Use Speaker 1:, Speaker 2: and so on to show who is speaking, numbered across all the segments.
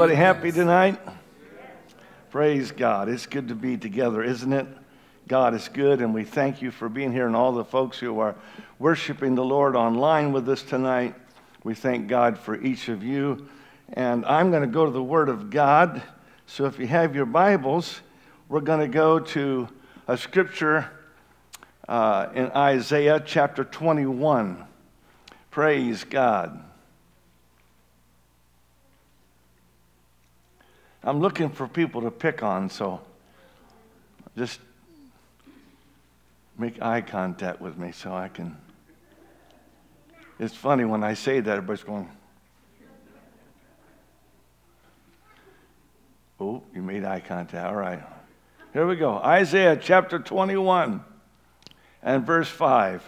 Speaker 1: Everybody happy tonight? Praise God. It's good to be together, isn't it? God is good, and we thank you for being here and all the folks who are worshiping the Lord online with us tonight. We thank God for each of you. And I'm going to go to the Word of God. So if you have your Bibles, we're going to go to a scripture uh, in Isaiah chapter 21. Praise God. I'm looking for people to pick on, so just make eye contact with me so I can. It's funny when I say that, everybody's going, Oh, you made eye contact. All right. Here we go. Isaiah chapter 21 and verse 5.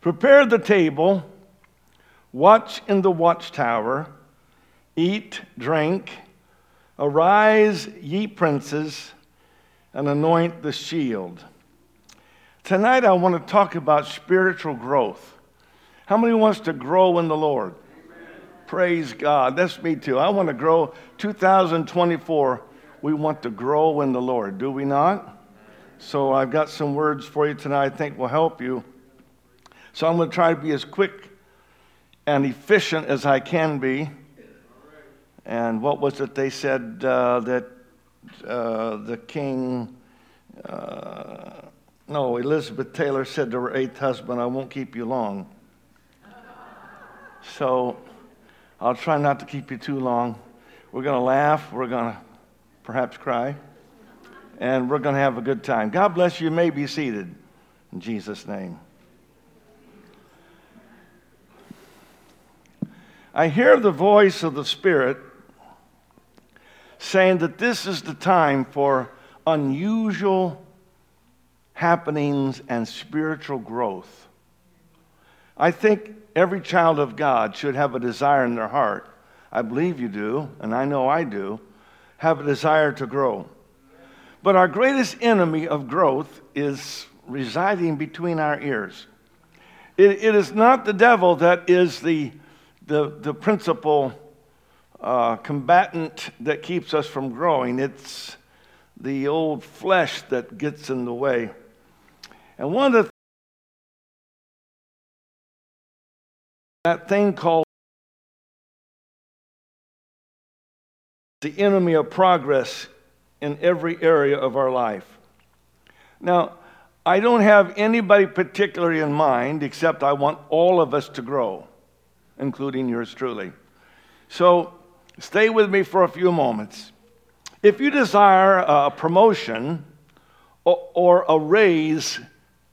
Speaker 1: Prepare the table, watch in the watchtower, eat, drink. Arise, ye princes, and anoint the shield. Tonight, I want to talk about spiritual growth. How many wants to grow in the Lord? Praise God. That's me too. I want to grow. 2024, we want to grow in the Lord, do we not? So I've got some words for you tonight I think will help you. So I'm going to try to be as quick and efficient as I can be. And what was it they said uh, that uh, the king, uh, no, Elizabeth Taylor said to her eighth husband, I won't keep you long. So I'll try not to keep you too long. We're going to laugh, we're going to perhaps cry, and we're going to have a good time. God bless you. You may be seated in Jesus' name. I hear the voice of the Spirit saying that this is the time for unusual happenings and spiritual growth. I think every child of God should have a desire in their heart. I believe you do, and I know I do, have a desire to grow. But our greatest enemy of growth is residing between our ears. It, it is not the devil that is the, the, the principal uh, combatant that keeps us from growing. It's the old flesh that gets in the way. And one of the that thing called the enemy of progress in every area of our life. Now, I don't have anybody particularly in mind, except I want all of us to grow, including yours truly. So, Stay with me for a few moments. If you desire a promotion or a raise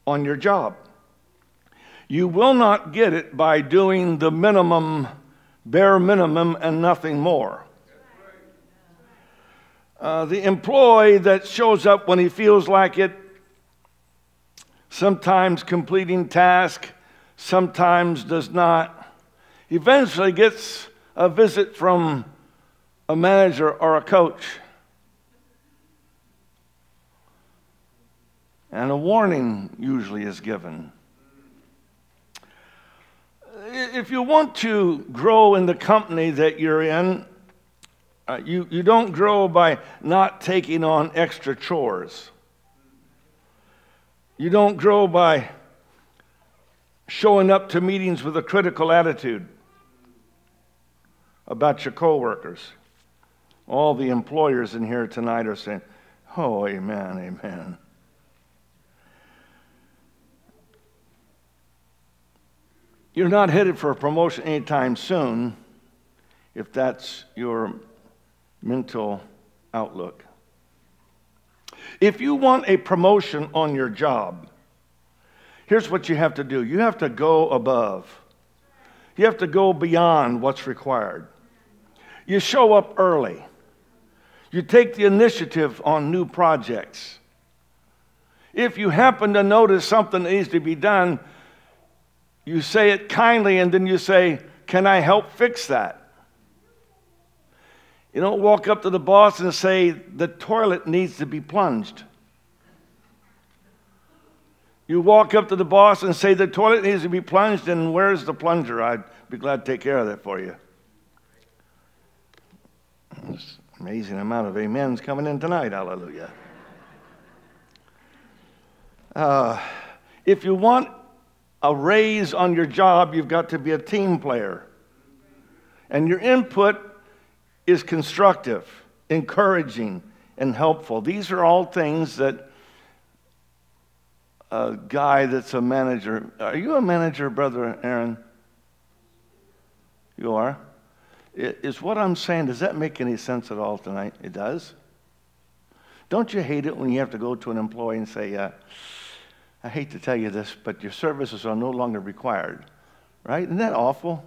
Speaker 1: on your job, you will not get it by doing the minimum, bare minimum, and nothing more. Uh, the employee that shows up when he feels like it, sometimes completing task, sometimes does not, eventually gets a visit from a manager or a coach. And a warning usually is given. If you want to grow in the company that you're in, uh, you, you don't grow by not taking on extra chores. You don't grow by showing up to meetings with a critical attitude about your coworkers. All the employers in here tonight are saying, Oh, amen, amen. You're not headed for a promotion anytime soon if that's your mental outlook. If you want a promotion on your job, here's what you have to do you have to go above, you have to go beyond what's required. You show up early. You take the initiative on new projects. If you happen to notice something needs to be done, you say it kindly and then you say, Can I help fix that? You don't walk up to the boss and say, The toilet needs to be plunged. You walk up to the boss and say the toilet needs to be plunged, and where's the plunger? I'd be glad to take care of that for you. There's amazing amount of amens coming in tonight. Hallelujah. Uh, if you want a raise on your job, you've got to be a team player. And your input is constructive, encouraging, and helpful. These are all things that a guy that's a manager. Are you a manager, Brother Aaron? You are? Is what I'm saying, does that make any sense at all tonight? It does? Don't you hate it when you have to go to an employee and say, uh, I hate to tell you this, but your services are no longer required? Right? Isn't that awful?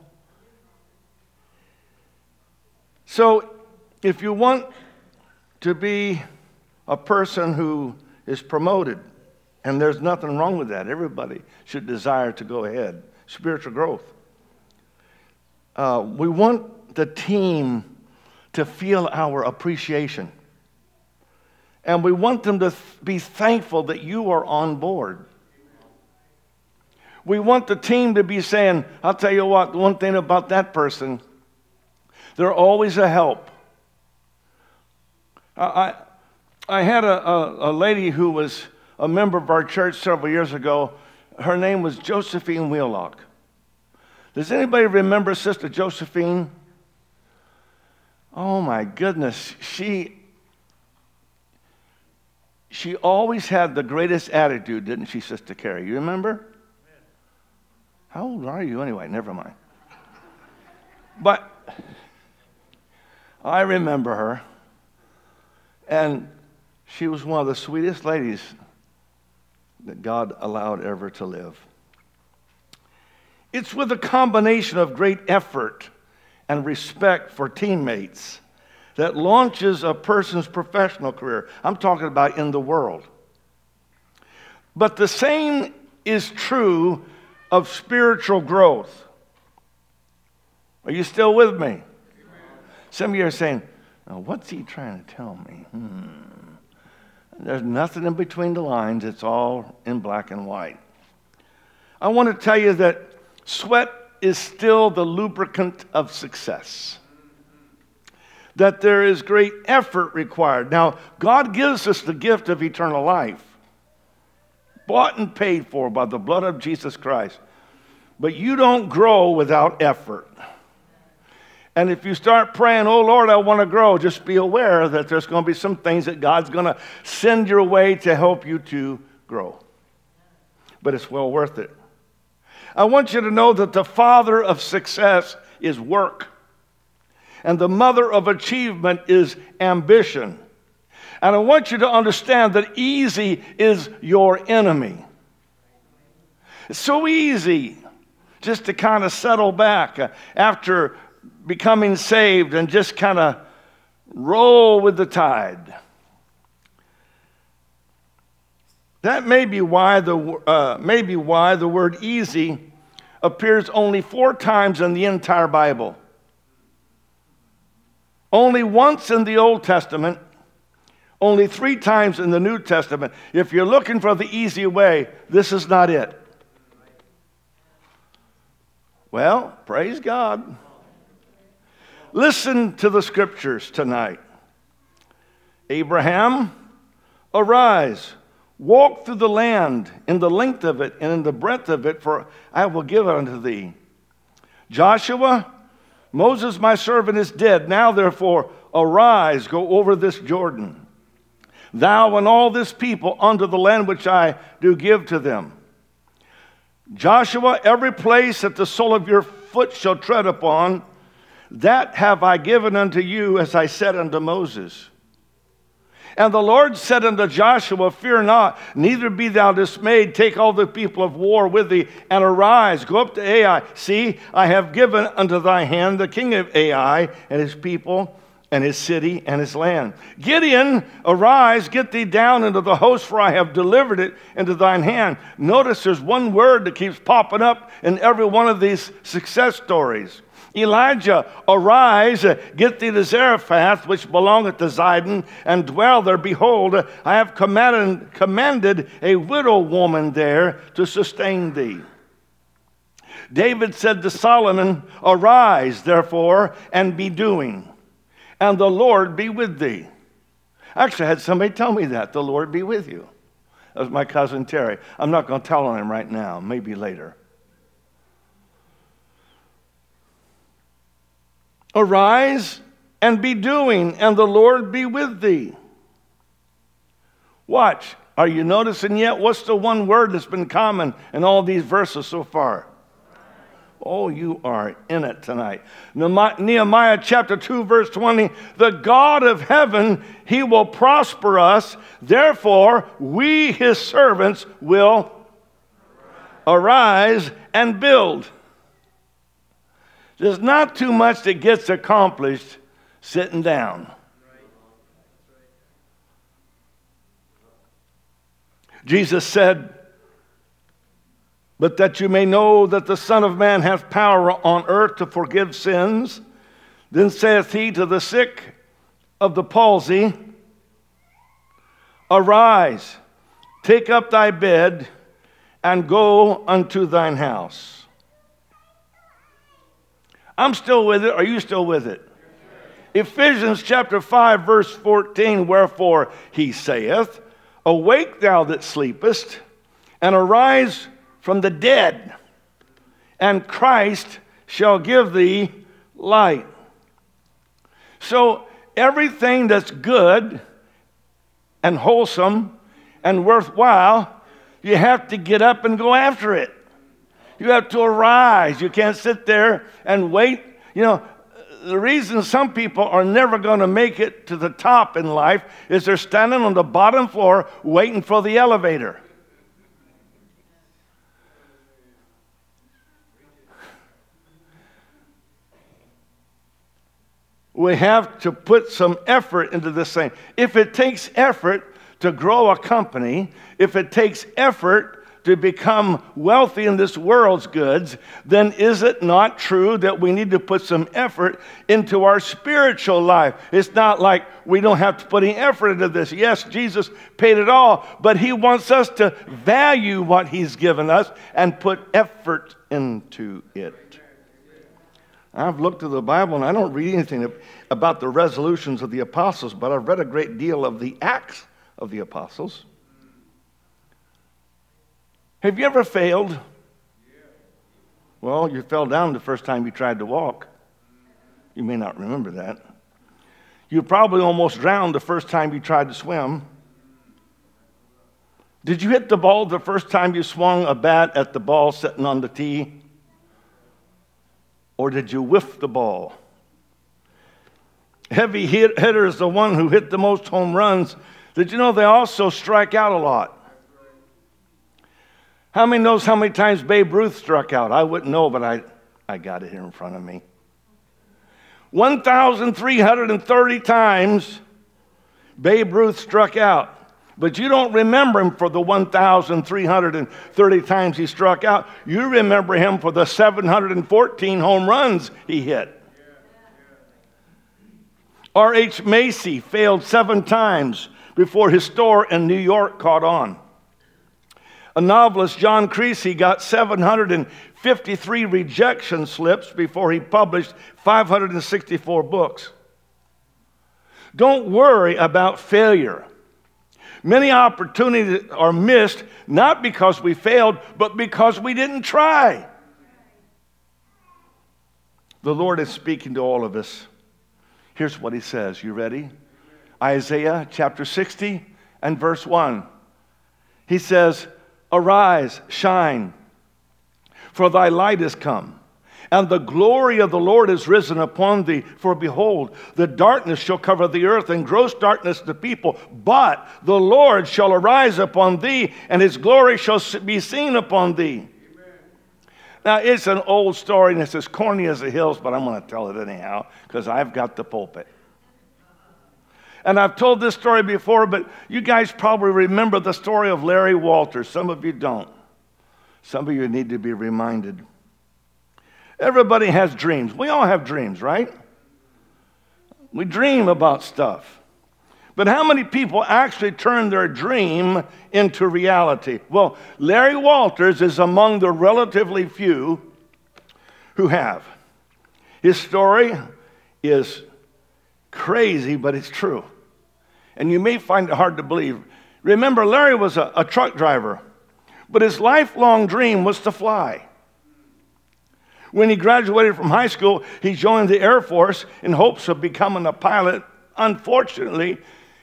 Speaker 1: So, if you want to be a person who is promoted, and there's nothing wrong with that, everybody should desire to go ahead, spiritual growth. Uh, we want the team to feel our appreciation. And we want them to be thankful that you are on board. We want the team to be saying, I'll tell you what, one thing about that person, they're always a help. I, I had a, a, a lady who was a member of our church several years ago. Her name was Josephine Wheelock. Does anybody remember Sister Josephine? Oh my goodness, she she always had the greatest attitude, didn't she, Sister Carrie? You remember? How old are you anyway? Never mind. But I remember her, and she was one of the sweetest ladies that God allowed ever to live. It's with a combination of great effort and respect for teammates that launches a person's professional career. I'm talking about in the world. But the same is true of spiritual growth. Are you still with me? Some of you are saying, oh, What's he trying to tell me? Hmm. There's nothing in between the lines, it's all in black and white. I want to tell you that Sweat is still the lubricant of success. That there is great effort required. Now, God gives us the gift of eternal life, bought and paid for by the blood of Jesus Christ. But you don't grow without effort. And if you start praying, oh Lord, I want to grow, just be aware that there's going to be some things that God's going to send your way to help you to grow. But it's well worth it. I want you to know that the father of success is work, and the mother of achievement is ambition. And I want you to understand that easy is your enemy. It's so easy just to kind of settle back after becoming saved and just kind of roll with the tide. That may be why the, uh, may be why the word easy appears only four times in the entire Bible. Only once in the Old Testament, only three times in the New Testament. If you're looking for the easy way, this is not it. Well, praise God. Listen to the scriptures tonight. Abraham, arise Walk through the land in the length of it and in the breadth of it, for I will give it unto thee. Joshua, Moses, my servant, is dead. Now, therefore, arise, go over this Jordan, thou and all this people, unto the land which I do give to them. Joshua, every place that the sole of your foot shall tread upon, that have I given unto you, as I said unto Moses. And the Lord said unto Joshua, Fear not, neither be thou dismayed. Take all the people of war with thee, and arise, go up to Ai. See, I have given unto thy hand the king of Ai and his people and his city and his land. Gideon, arise, get thee down into the host, for I have delivered it into thine hand. Notice there's one word that keeps popping up in every one of these success stories. Elijah, arise, get thee to Zarephath, which belongeth to Zidon, and dwell there. Behold, I have commanded, commanded a widow woman there to sustain thee. David said to Solomon, Arise, therefore, and be doing, and the Lord be with thee. Actually, I had somebody tell me that, the Lord be with you. That was my cousin Terry. I'm not going to tell on him right now, maybe later. Arise and be doing, and the Lord be with thee. Watch. Are you noticing yet? What's the one word that's been common in all these verses so far? Oh, you are in it tonight. Nehemiah chapter 2, verse 20 The God of heaven, he will prosper us. Therefore, we, his servants, will arise and build. There's not too much that gets accomplished sitting down. Jesus said, But that you may know that the Son of Man hath power on earth to forgive sins, then saith he to the sick of the palsy, Arise, take up thy bed, and go unto thine house. I'm still with it. Are you still with it? Ephesians chapter 5, verse 14 Wherefore he saith, Awake thou that sleepest, and arise from the dead, and Christ shall give thee light. So, everything that's good and wholesome and worthwhile, you have to get up and go after it. You have to arise. You can't sit there and wait. You know, the reason some people are never going to make it to the top in life is they're standing on the bottom floor waiting for the elevator. We have to put some effort into this thing. If it takes effort to grow a company, if it takes effort to become wealthy in this world's goods, then is it not true that we need to put some effort into our spiritual life? It's not like we don't have to put any effort into this. Yes, Jesus paid it all, but He wants us to value what He's given us and put effort into it. I've looked at the Bible and I don't read anything about the resolutions of the apostles, but I've read a great deal of the acts of the apostles. Have you ever failed? Well, you fell down the first time you tried to walk. You may not remember that. You probably almost drowned the first time you tried to swim. Did you hit the ball the first time you swung a bat at the ball sitting on the tee? Or did you whiff the ball? Heavy hitter is the one who hit the most home runs. Did you know they also strike out a lot? How many knows how many times Babe Ruth struck out? I wouldn't know, but I, I got it here in front of me. 1,330 times Babe Ruth struck out. But you don't remember him for the 1,330 times he struck out. You remember him for the 714 home runs he hit. R.H. Macy failed seven times before his store in New York caught on. A novelist, John Creasey, got 753 rejection slips before he published 564 books. Don't worry about failure. Many opportunities are missed not because we failed, but because we didn't try. The Lord is speaking to all of us. Here's what he says. You ready? Isaiah chapter 60 and verse 1. He says, Arise, shine, for thy light is come, and the glory of the Lord is risen upon thee. For behold, the darkness shall cover the earth, and gross darkness the people. But the Lord shall arise upon thee, and his glory shall be seen upon thee. Now, it's an old story, and it's as corny as the hills, but I'm going to tell it anyhow because I've got the pulpit. And I've told this story before, but you guys probably remember the story of Larry Walters. Some of you don't. Some of you need to be reminded. Everybody has dreams. We all have dreams, right? We dream about stuff. But how many people actually turn their dream into reality? Well, Larry Walters is among the relatively few who have. His story is crazy, but it's true. And you may find it hard to believe. Remember, Larry was a, a truck driver, but his lifelong dream was to fly. When he graduated from high school, he joined the Air Force in hopes of becoming a pilot. Unfortunately,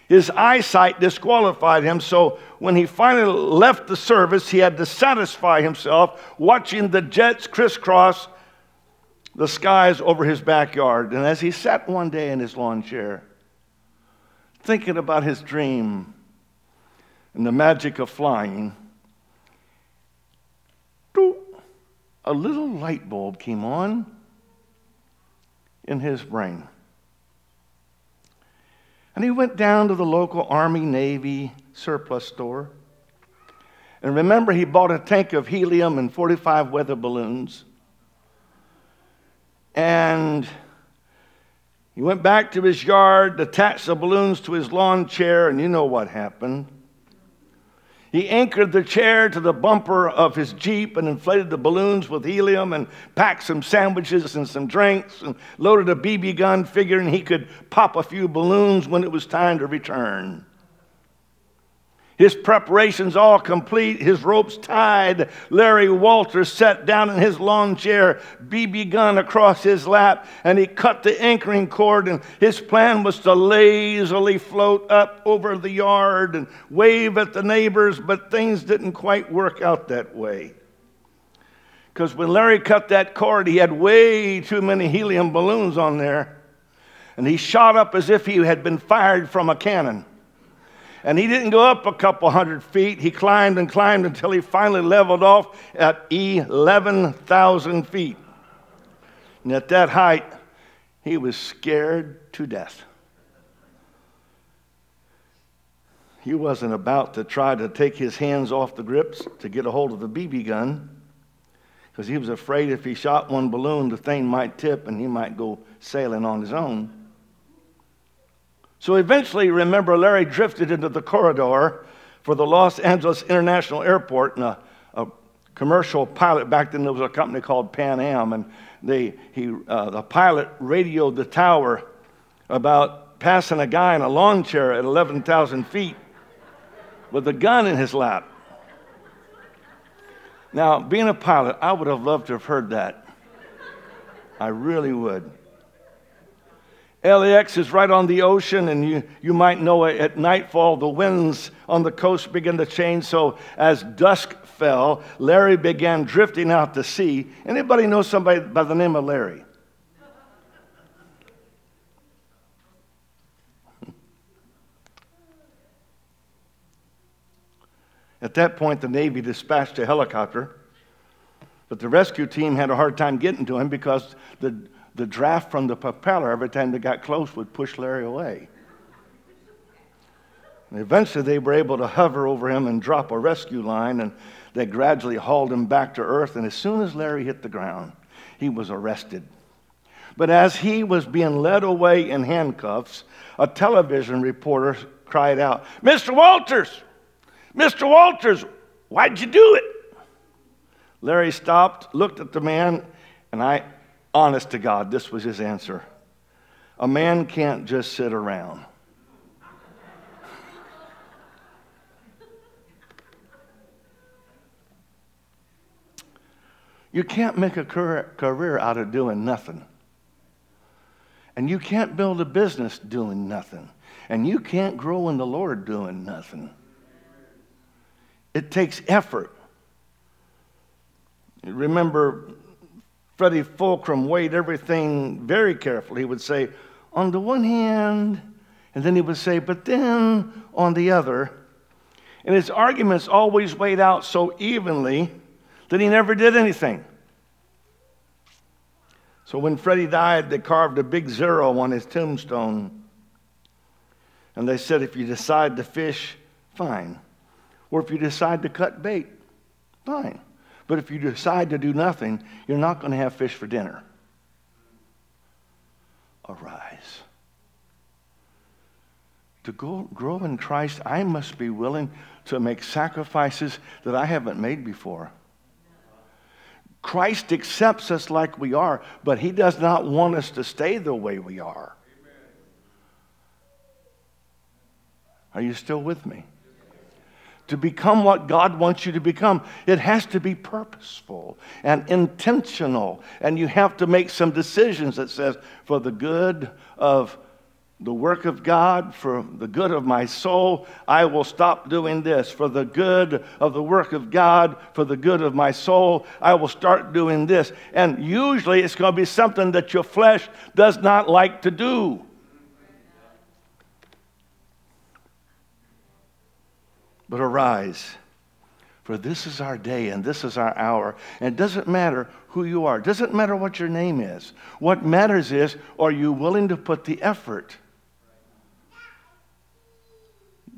Speaker 1: his eyesight disqualified him, so when he finally left the service, he had to satisfy himself watching the jets crisscross the skies over his backyard. And as he sat one day in his lawn chair, thinking about his dream and the magic of flying, a little light bulb came on in his brain. And he went down to the local Army Navy surplus store. And remember, he bought a tank of helium and 45 weather balloons. And he went back to his yard, attached the balloons to his lawn chair, and you know what happened. He anchored the chair to the bumper of his Jeep and inflated the balloons with helium and packed some sandwiches and some drinks and loaded a BB gun, figuring he could pop a few balloons when it was time to return. His preparations all complete, his ropes tied, Larry Walters sat down in his lawn chair, BB gun across his lap, and he cut the anchoring cord. And his plan was to lazily float up over the yard and wave at the neighbors, but things didn't quite work out that way. Because when Larry cut that cord, he had way too many helium balloons on there. And he shot up as if he had been fired from a cannon. And he didn't go up a couple hundred feet. He climbed and climbed until he finally leveled off at 11,000 feet. And at that height, he was scared to death. He wasn't about to try to take his hands off the grips to get a hold of the BB gun because he was afraid if he shot one balloon, the thing might tip and he might go sailing on his own. So eventually, remember, Larry drifted into the corridor for the Los Angeles International Airport, and a, a commercial pilot back then there was a company called Pan Am, and they, he, uh, the pilot radioed the tower about passing a guy in a lawn chair at 11,000 feet with a gun in his lap. Now, being a pilot, I would have loved to have heard that. I really would. LAX is right on the ocean, and you, you might know it at nightfall, the winds on the coast began to change. So as dusk fell, Larry began drifting out to sea. Anybody know somebody by the name of Larry? At that point, the Navy dispatched a helicopter, but the rescue team had a hard time getting to him because the the draft from the propeller, every time they got close, would push Larry away. And eventually, they were able to hover over him and drop a rescue line, and they gradually hauled him back to earth. And as soon as Larry hit the ground, he was arrested. But as he was being led away in handcuffs, a television reporter cried out, Mr. Walters! Mr. Walters, why'd you do it? Larry stopped, looked at the man, and I, honest to God, this was his answer. A man can't just sit around. You can't make a career out of doing nothing. And you can't build a business doing nothing. And you can't grow in the Lord doing nothing. It takes effort. Remember Freddie Fulcrum weighed everything very carefully. He would say, on the one hand, and then he would say, but then on the other. And his arguments always weighed out so evenly that he never did anything. So when Freddie died, they carved a big zero on his tombstone. And they said, if you decide to fish, fine. Or if you decide to cut bait, fine. But if you decide to do nothing, you're not going to have fish for dinner. Arise. To go, grow in Christ, I must be willing to make sacrifices that I haven't made before. Christ accepts us like we are, but He does not want us to stay the way we are. Are you still with me? To become what God wants you to become, it has to be purposeful and intentional. And you have to make some decisions that says, for the good of the work of God, for the good of my soul, I will stop doing this. For the good of the work of God, for the good of my soul, I will start doing this. And usually it's going to be something that your flesh does not like to do. But arise, for this is our day and this is our hour. And it doesn't matter who you are, it doesn't matter what your name is. What matters is, are you willing to put the effort?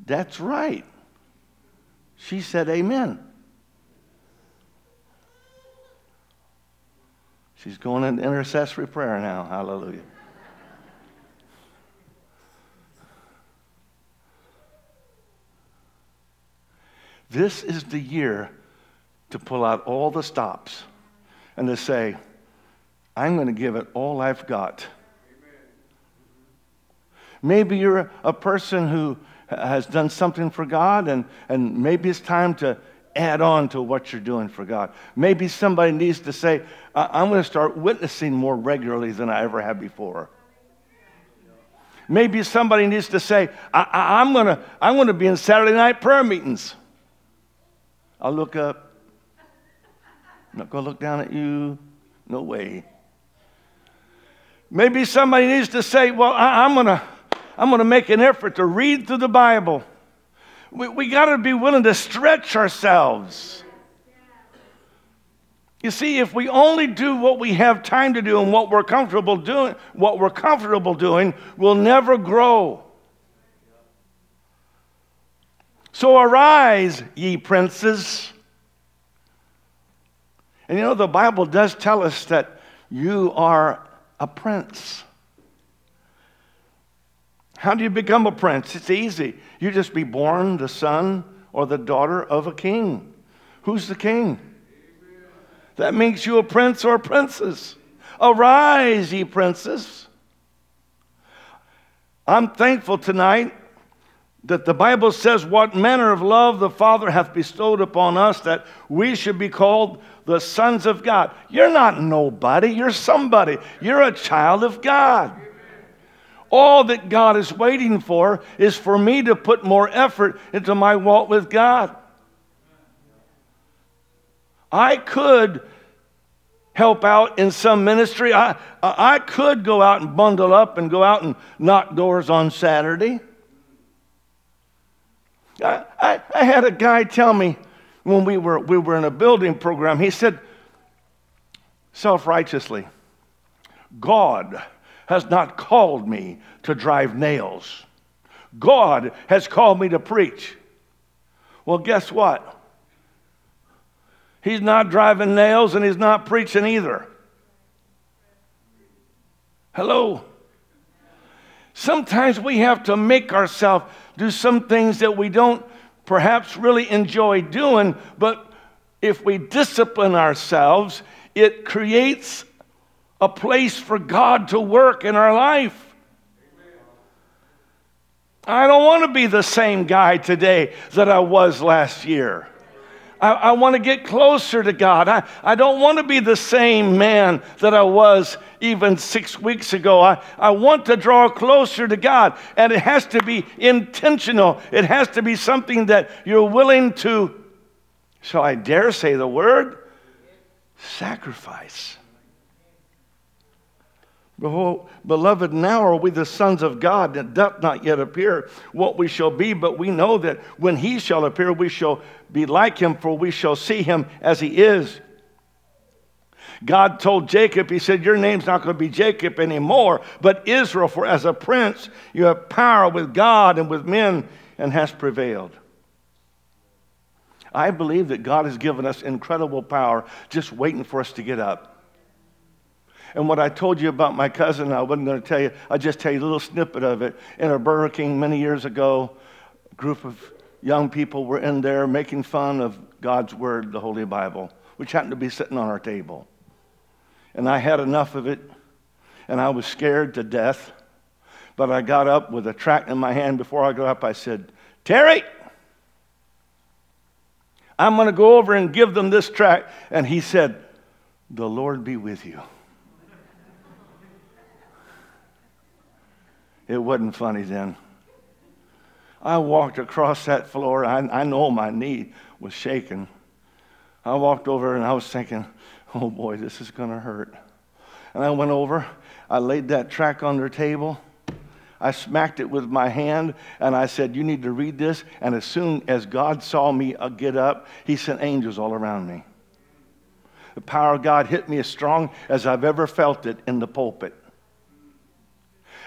Speaker 1: That's right. She said, Amen. She's going into intercessory prayer now. Hallelujah. This is the year to pull out all the stops and to say, I'm going to give it all I've got. Maybe you're a person who has done something for God, and, and maybe it's time to add on to what you're doing for God. Maybe somebody needs to say, I'm going to start witnessing more regularly than I ever have before. Maybe somebody needs to say, I, am going to, I'm going to be in Saturday night prayer meetings. I'll look up. I'm not going to look down at you. No way. Maybe somebody needs to say, Well, I, I'm going to I'm to make an effort to read through the Bible. We, we got to be willing to stretch ourselves. You see, if we only do what we have time to do and what we're comfortable doing, what we're comfortable doing, we'll never grow. So arise, ye princes. And you know, the Bible does tell us that you are a prince. How do you become a prince? It's easy. You just be born the son or the daughter of a king. Who's the king? That makes you a prince or a princess. Arise, ye princes. I'm thankful tonight that the Bible says, What manner of love the Father hath bestowed upon us that we should be called the sons of God. You're not nobody, you're somebody. You're a child of God. All that God is waiting for is for me to put more effort into my walk with God. I could help out in some ministry. I, I could go out and bundle up and go out and knock doors on Saturday. I, I, I had a guy tell me when we were, we were in a building program, he said, self righteously, God has not called me to drive nails. God has called me to preach. Well, guess what? He's not driving nails and he's not preaching either. Hello? Sometimes we have to make ourselves do some things that we don't perhaps really enjoy doing, but if we discipline ourselves, it creates a place for God to work in our life. I don't want to be the same guy today that I was last year. I, I, want to get closer to God. I, I don't want to be the same man that I was even six weeks ago. I, I want to draw closer to God, and it has to be intentional. It has to be something that you're willing to, so I dare say the word? Sacrifice. Beloved, now are we the sons of God that doth not yet appear what we shall be, but we know that when he shall appear, we shall be like him, for we shall see him as he is. God told Jacob, He said, Your name's not going to be Jacob anymore, but Israel, for as a prince you have power with God and with men and has prevailed. I believe that God has given us incredible power just waiting for us to get up. And what I told you about my cousin, I wasn't going to tell you, I'll just tell you a little snippet of it. In a Burger King many years ago, a group of young people were in there making fun of God's Word, the Holy Bible, which happened to be sitting on our table. And I had enough of it, and I was scared to death. But I got up with a tract in my hand. Before I got up, I said, Terry, I'm going to go over and give them this tract. And he said, The Lord be with you. It wasn't funny then. I walked across that floor. I, I know my knee was shaking. I walked over and I was thinking, oh boy, this is going to hurt. And I went over, I laid that track on their table. I smacked it with my hand and I said, You need to read this. And as soon as God saw me uh, get up, He sent angels all around me. The power of God hit me as strong as I've ever felt it in the pulpit.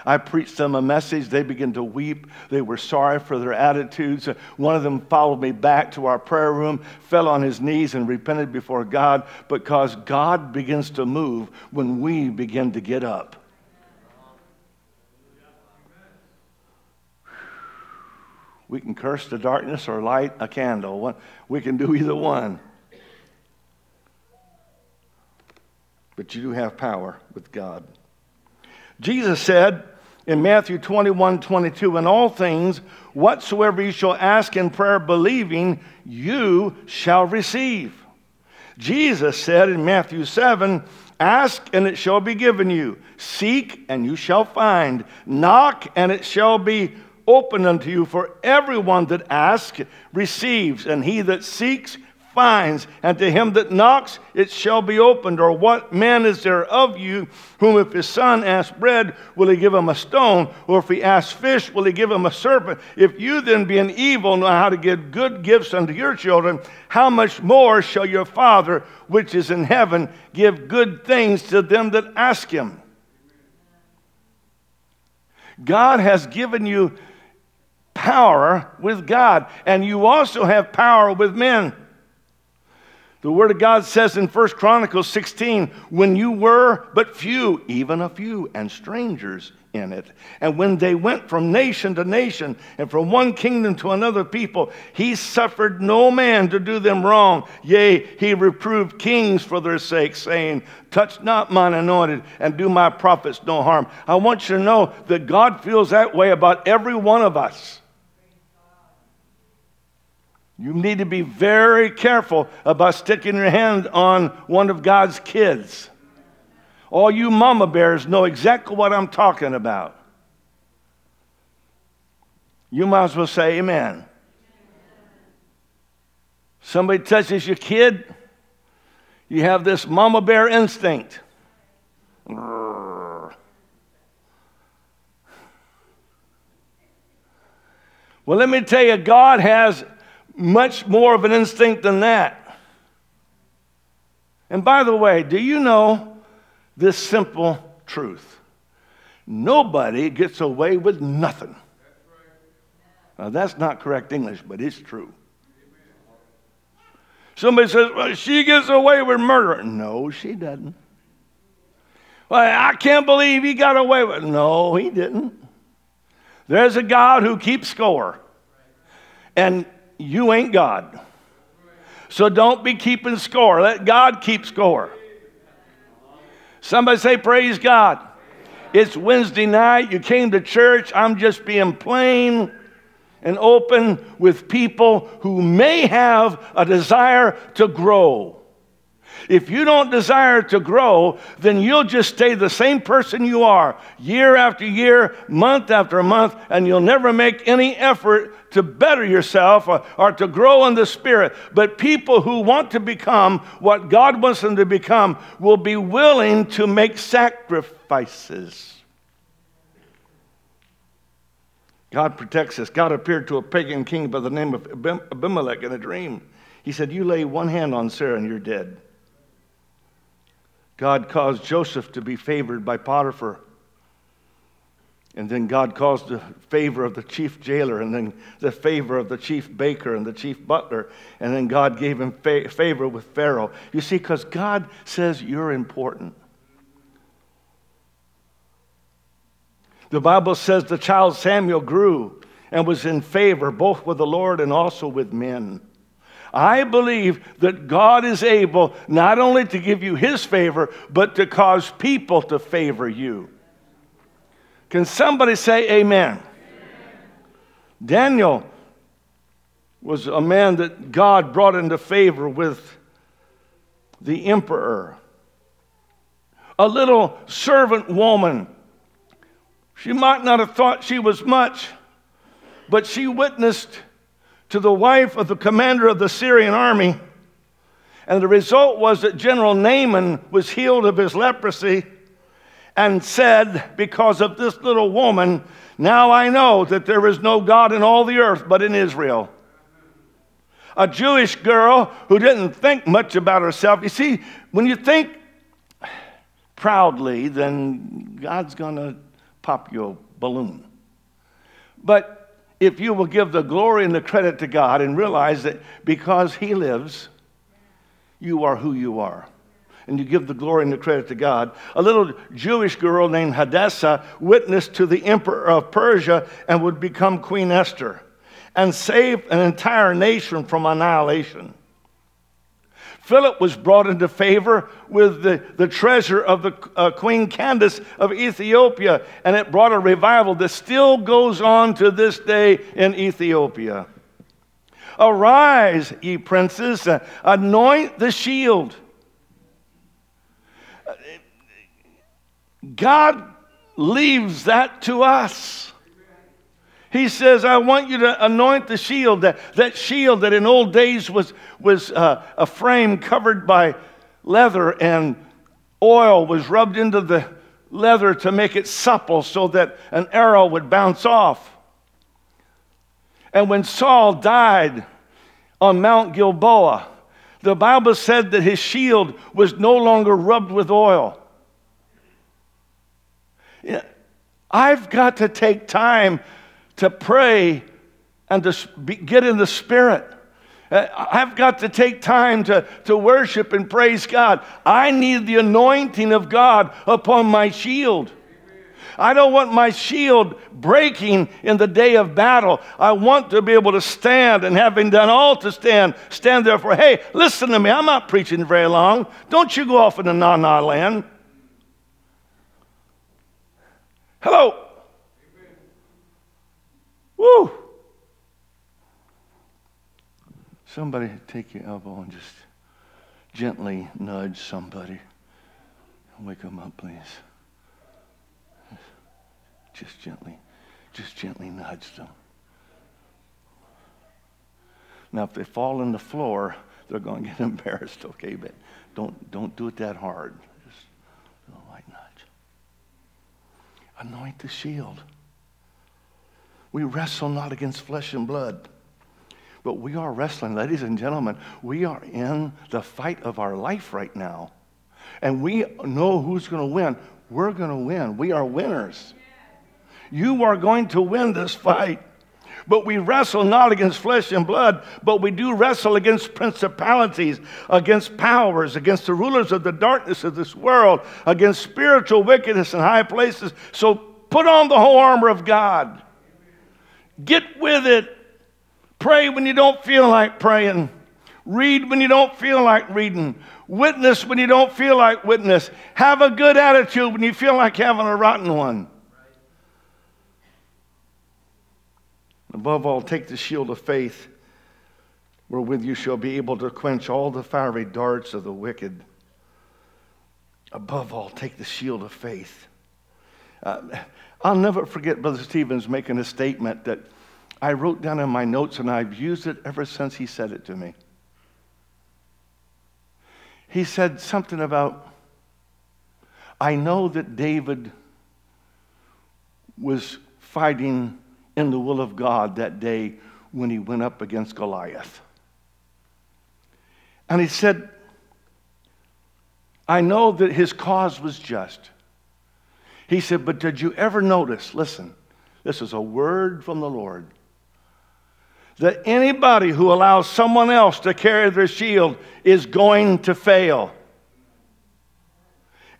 Speaker 1: I preached them a message. They began to weep. They were sorry for their attitudes. One of them followed me back to our prayer room, fell on his knees, and repented before God because God begins to move when we begin to get up. We can curse the darkness or light a candle. We can do either one. But you do have power with God. Jesus said in Matthew 21 22, in all things, whatsoever you shall ask in prayer, believing, you shall receive. Jesus said in Matthew 7, Ask and it shall be given you. Seek and you shall find. Knock and it shall be opened unto you. For everyone that asks receives, and he that seeks finds, and to him that knocks it shall be opened. Or what man is there of you whom if his son asks bread, will he give him a stone? Or if he asks fish, will he give him a serpent? If you then, being evil, know how to give good gifts unto your children, how much more shall your Father, which is in heaven, give good things to them that ask him? God has given you power with God, and you also have power with men. The Word of God says in 1 Chronicles 16, when you were but few, even a few, and strangers in it. And when they went from nation to nation and from one kingdom to another people, he suffered no man to do them wrong. Yea, he reproved kings for their sake, saying, Touch not mine anointed and do my prophets no harm. I want you to know that God feels that way about every one of us. You need to be very careful about sticking your hand on one of God's kids. All you mama bears know exactly what I'm talking about. You might as well say amen. Somebody touches your kid, you have this mama bear instinct. Well, let me tell you, God has much more of an instinct than that. And by the way, do you know this simple truth? Nobody gets away with nothing. Now, that's not correct English, but it's true. Somebody says, well, she gets away with murder. No, she doesn't. Well, I can't believe he got away with it. No, he didn't. There's a God who keeps score. And you ain't God. So don't be keeping score. Let God keep score. Somebody say, Praise God. It's Wednesday night. You came to church. I'm just being plain and open with people who may have a desire to grow. If you don't desire to grow, then you'll just stay the same person you are year after year, month after month, and you'll never make any effort to better yourself or, or, to grow in the Spirit. But people who want to become what God wants them to become will be willing to make sacrifices. God protects us. God appeared to a pagan king by the name of Abimelech in a dream. He said, You lay one hand on Sarah and you're dead. God caused Joseph to be favored by Potiphar. And then God caused the favor of the chief jailer, and then the favor of the chief baker and the chief butler. And then God gave him fa- favor with Pharaoh. You see, because God says you're important. The Bible says the child Samuel grew and was in favor both with the Lord and also with men. I believe that God is able not only to give you his favor, but to cause people to favor you. Can somebody say amen? amen? Daniel was a man that God brought into favor with the emperor. A little servant woman. She might not have thought she was much, but she witnessed to the wife of the commander of the Syrian army. And the result was that General Naaman was healed of his leprosy and said, Because of this little woman, now I know that there is no God in all the earth but in Israel. A Jewish girl who didn't think much about herself. You see, when you think proudly, then God's going to pop your balloon. But if you will give the glory and the credit to God and realize that because He lives, you are who you are and you give the glory and the credit to God. A little Jewish girl named Hadassah witnessed to the emperor of Persia and would become Queen Esther and save an entire nation from annihilation. Philip was brought into favor with the, the treasure of the uh, Queen Candace of Ethiopia, and it brought a revival that still goes on to this day in Ethiopia. Arise, ye princes, uh, anoint the shield God leaves that to us. He says, I want you to anoint the shield, that, that shield that in old days was, was uh, a frame covered by leather and oil was rubbed into the leather to make it supple so that an arrow would bounce off. And when Saul died on Mount Gilboa, the Bible said that his shield was no longer rubbed with oil. I've got to take time to pray and to get in the Spirit. Uh, I've got to take time to, to worship and praise God. I need the anointing of God upon my shield. I don't want my shield breaking in the day of battle. I want to be able to stand and having done all to stand, stand there for, hey, listen to me. I'm not preaching very long. Don't you go off into na na land. Hello. Woo. Somebody take your elbow and just gently nudge somebody. Wake them up, please. Just gently, just gently nudge them. Now, if they fall on the floor, they're going to get embarrassed, okay? But don't, don't do it that hard. Just a light nudge. Anoint the shield. We wrestle not against flesh and blood, but we are wrestling, ladies and gentlemen. We are in the fight of our life right now. And we know who's going to win. We're going to win. We are winners. You are going to win this fight. But we wrestle not against flesh and blood, but we do wrestle against principalities, against powers, against the rulers of the darkness of this world, against spiritual wickedness in high places. So put on the whole armor of God. Get with it. Pray when you don't feel like praying. Read when you don't feel like reading. Witness when you don't feel like witness. Have a good attitude when you feel like having a rotten one. Above all, take the shield of faith, wherewith you shall be able to quench all the fiery darts of the wicked. Above all, take the shield of faith. Uh, I'll never forget Brother Stevens making a statement that I wrote down in my notes, and I've used it ever since he said it to me. He said something about, I know that David was fighting in the will of God that day when he went up against Goliath. And he said, I know that his cause was just. He said, But did you ever notice? Listen, this is a word from the Lord. That anybody who allows someone else to carry their shield is going to fail.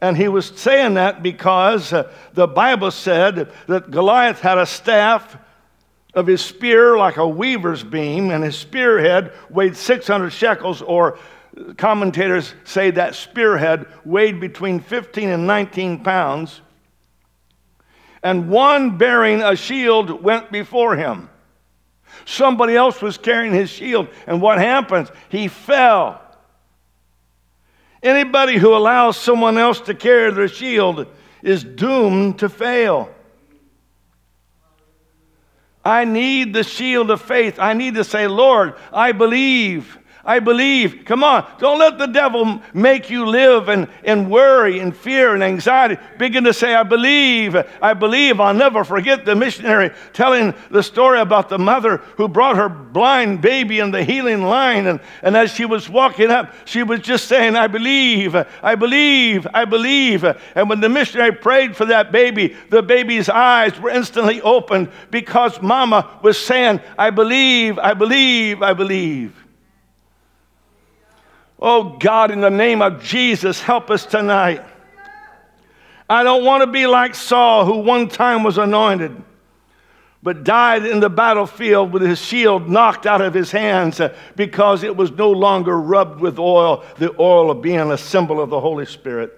Speaker 1: And he was saying that because uh, the Bible said that Goliath had a staff of his spear like a weaver's beam, and his spearhead weighed 600 shekels, or commentators say that spearhead weighed between 15 and 19 pounds. And one bearing a shield went before him. Somebody else was carrying his shield, and what happens? He fell. Anybody who allows someone else to carry their shield is doomed to fail. I need the shield of faith. I need to say, Lord, I believe. I believe. Come on, don't let the devil make you live in, in worry and fear and anxiety. Begin to say, I believe. I believe. I'll never forget the missionary telling the story about the mother who brought her blind baby in the healing line. And, and as she was walking up, she was just saying, I believe. I believe. I believe. And when the missionary prayed for that baby, the baby's eyes were instantly opened because mama was saying, I believe. I believe. I believe. Oh God, in the name of Jesus, help us tonight. I don't want to be like Saul, who one time was anointed, but died in the battlefield with his shield knocked out of his hands uh, because it was no longer rubbed with oil, the oil of being a symbol of the Holy Spirit.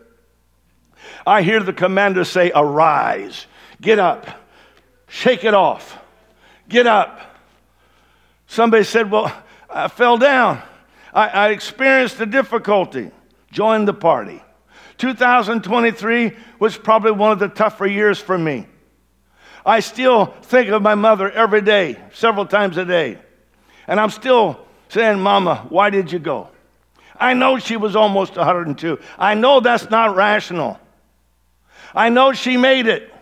Speaker 1: I hear the commander say, Arise, get up, shake it off, get up. Somebody said, Well, I fell down. I, I experienced the difficulty, joined the party. 2023 was probably one of the tougher years for me. I still think of my mother every day, several times a day. And I'm still saying, Mama, why did you go? I know she was almost 102. I know that's not rational. I know she made it.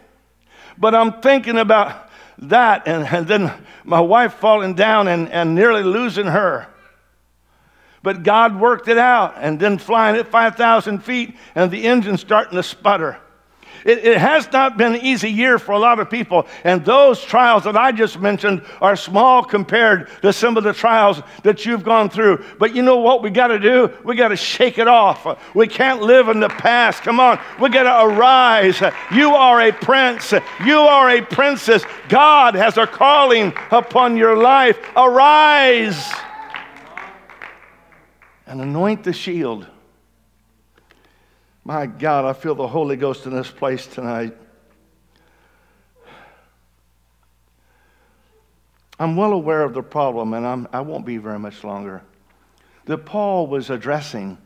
Speaker 1: But I'm thinking about that and, and then my wife falling down and, and nearly losing her. But God worked it out and then flying at 5,000 feet and the engine starting to sputter. It, it, has not been an easy year for a lot of people, and those trials that I just mentioned are small compared to some of the trials that you've gone through. But you know what we got to do? We got to shake it off. We can't live in the past. Come on, we got to arise. You are a prince, you are a princess. God has a calling upon your life. Arise and anoint the shield. My God, I feel the Holy Ghost in this place tonight. I'm well aware of the problem, and I'm, I will not be very much longer, that Paul was addressing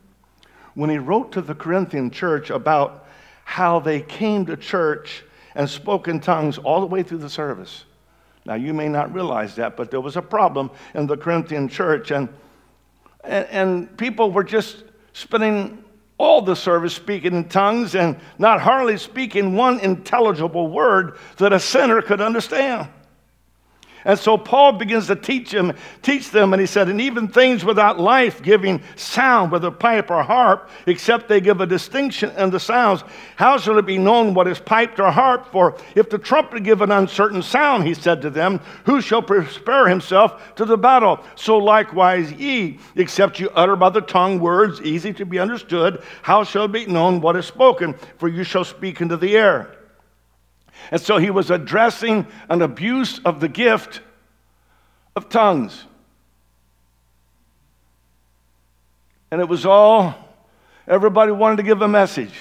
Speaker 1: when he wrote to the Corinthian church about how they came to church and spoke in tongues all the way through the service. Now, you may not realize that, but there was a problem in the Corinthian church, and and, and people were just spending all the service speaking in tongues and not hardly speaking one intelligible word that a sinner could understand. And so Paul begins to teach him, teach them, and he said, and even things without life giving sound, whether pipe or harp, except they give a distinction in the sounds, how shall it be known what is piped or harp? For if the trumpet give an uncertain sound, he said to them, who shall prepare himself to the battle? So likewise ye, except you utter by the tongue words easy to be understood, how shall it be known what is spoken? For you shall speak into the air. And so he was addressing an abuse of the gift of tongues. And it was all, everybody wanted to give a message.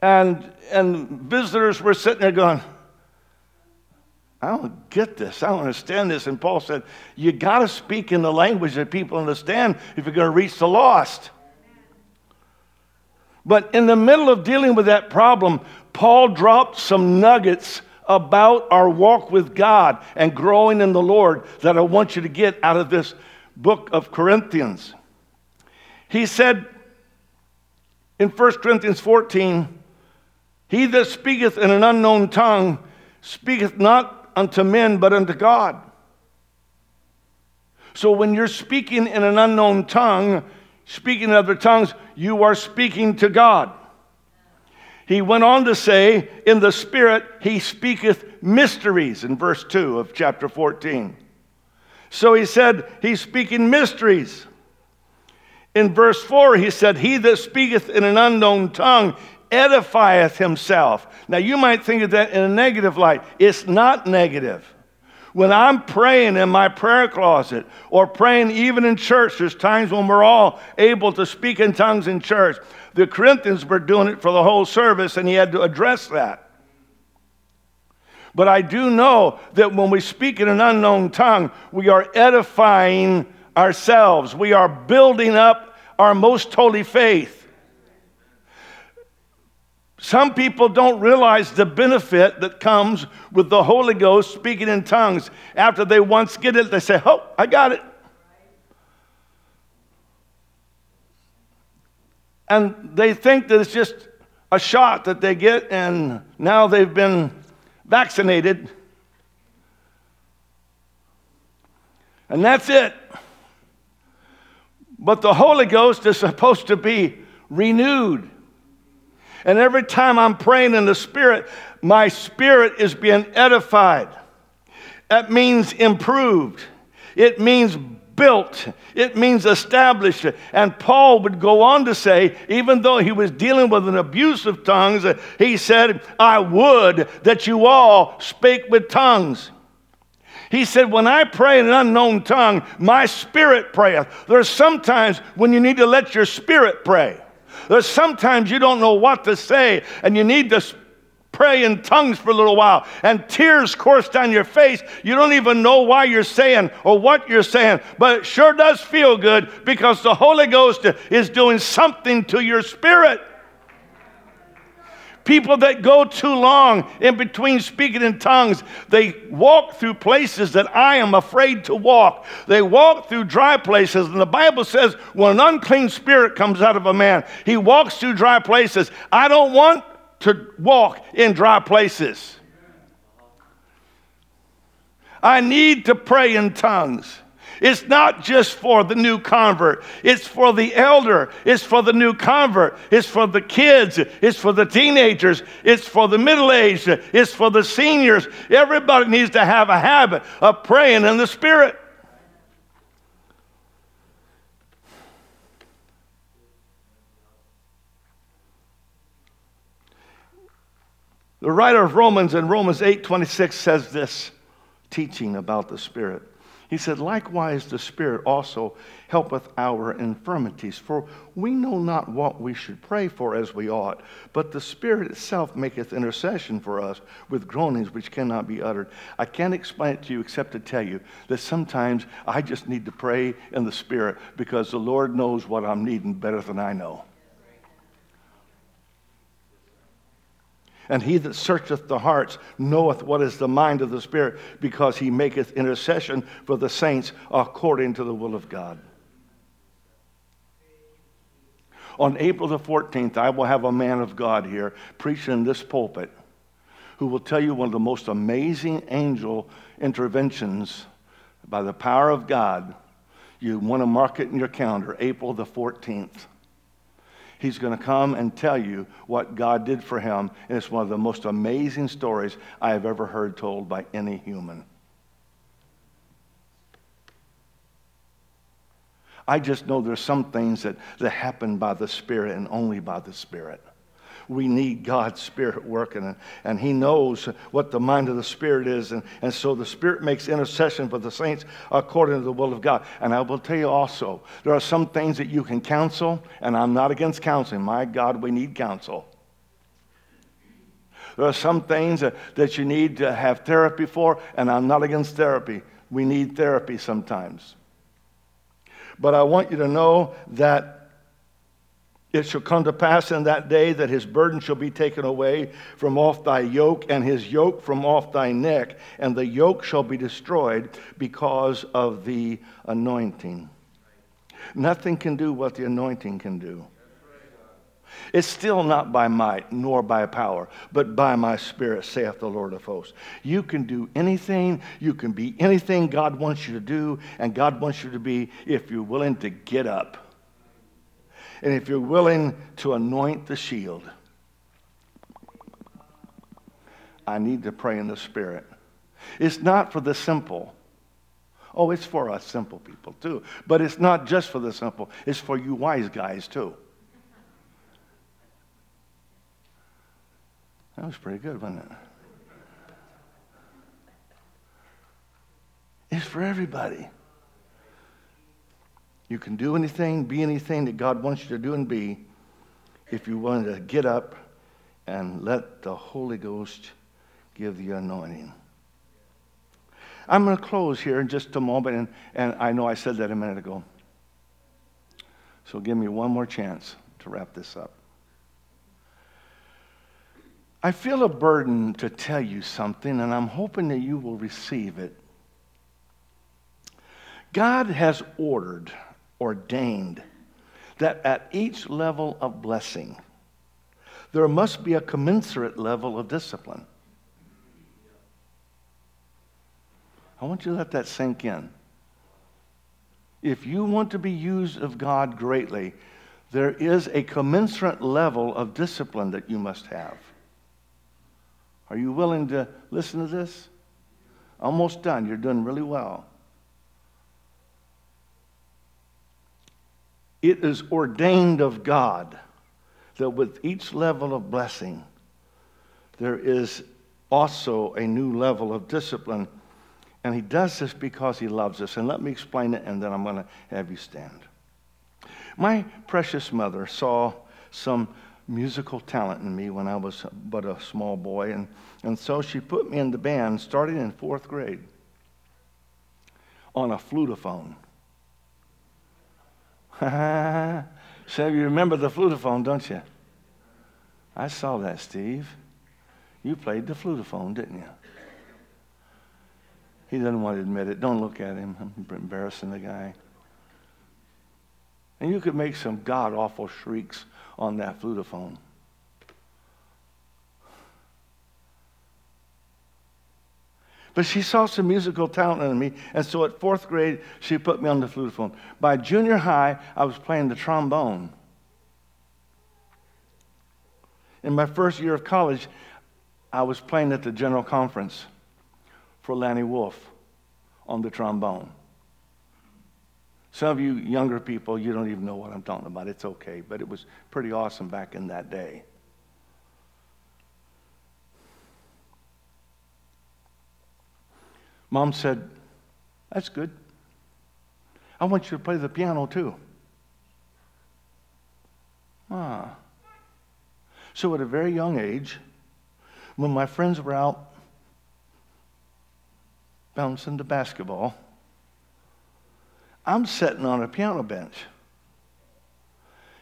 Speaker 1: And, and visitors were sitting there going, I don't get this. I don't understand this. And Paul said, You got to speak in the language that people understand if you're going to reach the lost. But in the middle of dealing with that problem, Paul dropped some nuggets about our walk with God and growing in the Lord that I want you to get out of this book of Corinthians. He said in 1 Corinthians 14, He that speaketh in an unknown tongue speaketh not unto men but unto God. So when you're speaking in an unknown tongue, speaking in other tongues, you are speaking to God. He went on to say, In the Spirit he speaketh mysteries, in verse 2 of chapter 14. So he said, He's speaking mysteries. In verse 4, he said, He that speaketh in an unknown tongue edifieth himself. Now, you might think of that in a negative light. It's not negative. When I'm praying in my prayer closet or praying even in church, there's times when we're all able to speak in tongues in church. The Corinthians were doing it for the whole service, and he had to address that. But I do know that when we speak in an unknown tongue, we are edifying ourselves, we are building up our most holy faith. Some people don't realize the benefit that comes with the Holy Ghost speaking in tongues. After they once get it, they say, Oh, I got it. And they think that it's just a shot that they get, and now they've been vaccinated. And that's it. But the Holy Ghost is supposed to be renewed. And every time I'm praying in the Spirit, my spirit is being edified. That means improved. It means built. It means established. And Paul would go on to say, even though he was dealing with an abuse of tongues, he said, I would that you all spake with tongues. He said, When I pray in an unknown tongue, my spirit prayeth. There's sometimes when you need to let your spirit pray. There's sometimes you don't know what to say and you need to pray in tongues for a little while and tears course down your face. You don't even know why you're saying or what you're saying, but it sure does feel good because the Holy Ghost is doing something to your spirit. People that go too long in between speaking in tongues, they walk through places that I am afraid to walk. They walk through dry places. And the Bible says when an unclean spirit comes out of a man, he walks through dry places. I don't want to walk in dry places. I need to pray in tongues. It's not just for the new convert, it's for the elder, it's for the new convert, it's for the kids, it's for the teenagers, it's for the middle aged, it's for the seniors. Everybody needs to have a habit of praying in the Spirit. The writer of Romans in Romans 8 26 says this teaching about the Spirit. He said, Likewise, the Spirit also helpeth our infirmities, for we know not what we should pray for as we ought, but the Spirit itself maketh intercession for us with groanings which cannot be uttered. I can't explain it to you except to tell you that sometimes I just need to pray in the Spirit because the Lord knows what I'm needing better than I know. And he that searcheth the hearts knoweth what is the mind of the Spirit, because he maketh intercession for the saints according to the will of God. On April the 14th, I will have a man of God here preaching in this pulpit who will tell you one of the most amazing angel interventions by the power of God. You want to mark it in your calendar, April the 14th. He's going to come and tell you what God did for him. And it's one of the most amazing stories I have ever heard told by any human. I just know there's some things that, that happen by the Spirit and only by the Spirit we need God's Spirit working. And, He knows what the mind of the Spirit is. And, and so the Spirit makes intercession for the saints according to the will of God. And I will tell you also, there are some things that you can counsel, and I'm not against counseling. My God, we need counsel. There are some things that, that you need to have therapy for, and I'm not against therapy. We need therapy sometimes. But I want you to know that it shall come to pass in that day that his burden shall be taken away from off thy yoke, and his yoke from off thy neck, and the yoke shall be destroyed because of the anointing. Nothing can do what the anointing can do. It's still not by might nor by power, but by my spirit, saith the Lord of hosts. You can do anything, you can be anything God wants you to do, and God wants you to be if you're willing to get up and if you're willing to anoint the shield. I need to pray in the Spirit. It's not for the simple. Oh, it's for us simple people too. But it's not just for the simple, it's for you wise guys too. That was pretty good, wasn't it? It's for everybody. You can do anything, be anything that God wants you to do and be if you want to get up and let the Holy Ghost give the anointing. I'm going to close here in just a moment, and, and I know I said that a minute ago. So give me one more chance to wrap this up. I feel a burden to tell you something, and I'm hoping that you will receive it. God has ordered, ordained, that at each level of blessing, there must be a commensurate level of discipline. I want you to let that sink in. If you want to be used of God greatly, there is a commensurate level of discipline that you must have. Are you willing to listen to this? Almost done. You're doing really well. It is ordained of God that with each level of blessing, there is also a new level of discipline. And he does this because he loves us. And let me explain it, and then I'm going to have you stand. My precious mother saw some musical talent in me when I was but a small boy, and, and so she put me in the band starting in fourth grade on a flutophone. so you remember the flutophone, don't you? I saw that, Steve. You played the flutophone, didn't you? He doesn't want to admit it. Don't look at him. I'm embarrassing the guy. And you could make some god awful shrieks on that flutophone. But she saw some musical talent in me, and so at fourth grade, she put me on the flutophone. By junior high, I was playing the trombone. In my first year of college, I was playing at the general conference for Lanny Wolfe on the trombone. Some of you younger people, you don't even know what I'm talking about. It's okay, but it was pretty awesome back in that day. Mom said, That's good. I want you to play the piano too. Ah. So, at a very young age, when my friends were out bouncing the basketball, I'm sitting on a piano bench.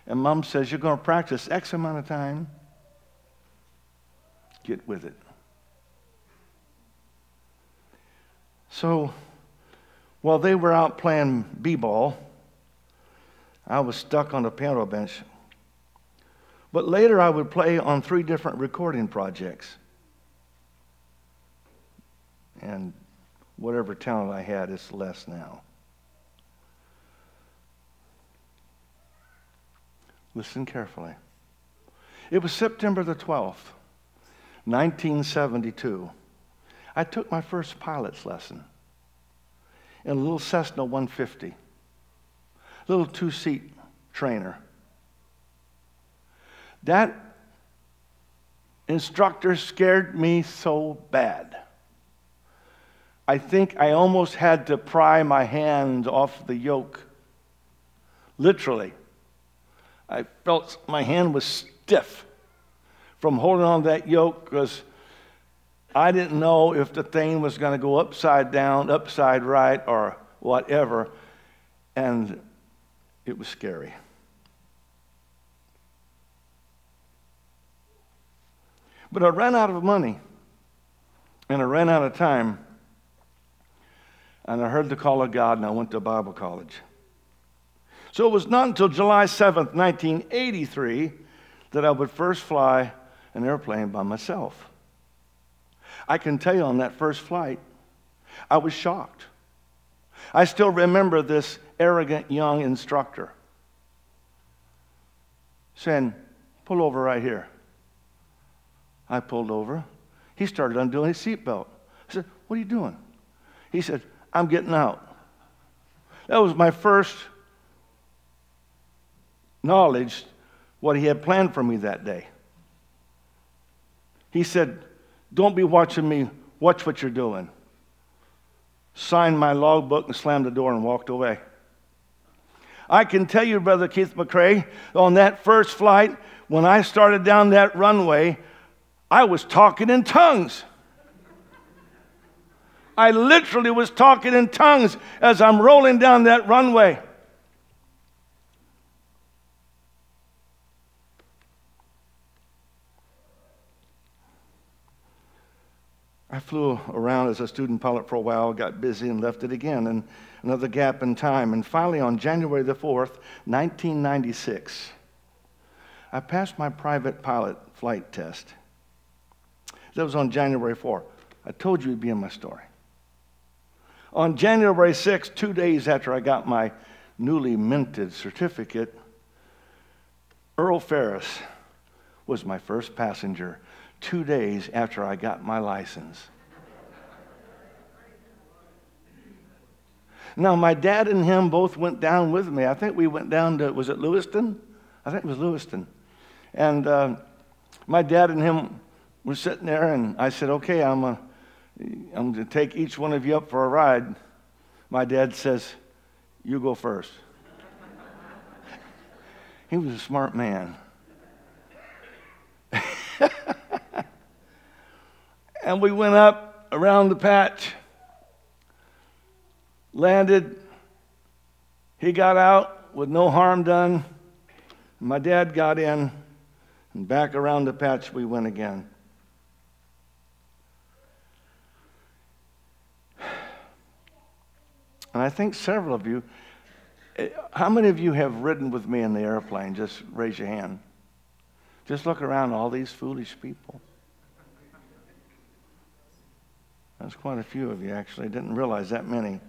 Speaker 1: And mom says, You're going to practice X amount of time. Get with it. So while they were out playing b ball, I was stuck on the piano bench. But later I would play on three different recording projects. And whatever talent I had is less now. Listen carefully. It was September the 12th, 1972. I took my first pilot's lesson in a little Cessna 150, little two seat trainer. That instructor scared me so bad. I think I almost had to pry my hand off the yoke. Literally. I felt my hand was stiff from holding on to that yoke because I didn't know if the thing was going to go upside down, upside right, or whatever. And it was scary. But I ran out of money and I ran out of time. And I heard the call of God and I went to Bible college. So it was not until July 7th, 1983, that I would first fly an airplane by myself. I can tell you on that first flight, I was shocked. I still remember this arrogant young instructor saying, Pull over right here. I pulled over. He started undoing his seatbelt. I said, What are you doing? He said, I'm getting out. That was my first knowledge what he had planned for me that day. He said, Don't be watching me, watch what you're doing. Signed my logbook and slammed the door and walked away. I can tell you, Brother Keith McCrae, on that first flight, when I started down that runway, I was talking in tongues. I literally was talking in tongues as I'm rolling down that runway. I flew around as a student pilot for a while, got busy, and left it again, and another gap in time. And finally, on January the 4th, 1996, I passed my private pilot flight test. That was on January 4th. I told you it'd be in my story. On January 6th, two days after I got my newly minted certificate, Earl Ferris was my first passenger two days after I got my license. Now, my dad and him both went down with me. I think we went down to, was it Lewiston? I think it was Lewiston. And uh, my dad and him were sitting there, and I said, Okay, I'm going I'm to take each one of you up for a ride. My dad says, You go first. he was a smart man. And we went up around the patch, landed. He got out with no harm done. My dad got in, and back around the patch we went again. And I think several of you, eh, how many of you have ridden with me in the airplane? Just raise your hand. Just look around, all these foolish people. That's quite a few of you, actually. Didn't realize that many.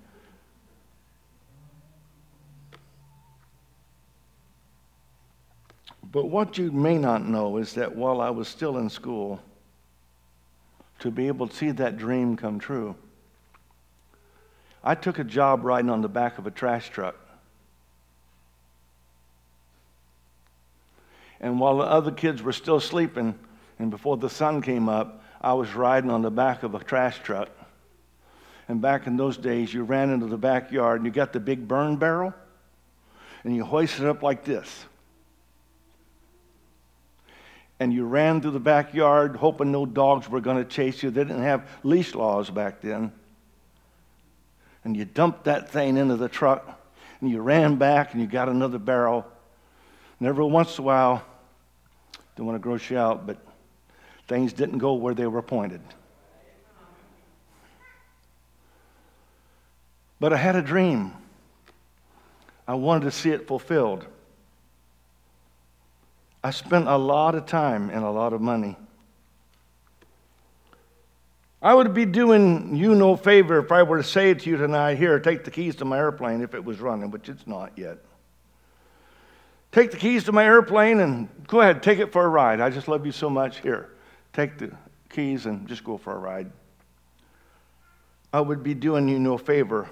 Speaker 1: But what you may not know is that while I was still in school, to be able to see that dream come true, I took a job riding on the back of a trash truck. And while the other kids were still sleeping, and before the sun came up, I was riding on the back of a trash truck. And back in those days, you ran into the backyard and you got the big burn barrel and you hoisted it up like this. And you ran through the backyard hoping no dogs were going to chase you. They didn't have leash laws back then. And you dumped that thing into the truck and you ran back and you got another barrel. And every once in a while, don't want to gross you out, but things didn't go where they were pointed. But I had a dream. I wanted to see it fulfilled. I spent a lot of time and a lot of money. I would be doing you no favor if I were to say to you tonight, here, take the keys to my airplane if it was running, which it's not yet. Take the keys to my airplane and go ahead, take it for a ride. I just love you so much. Here, take the keys and just go for a ride. I would be doing you no favor.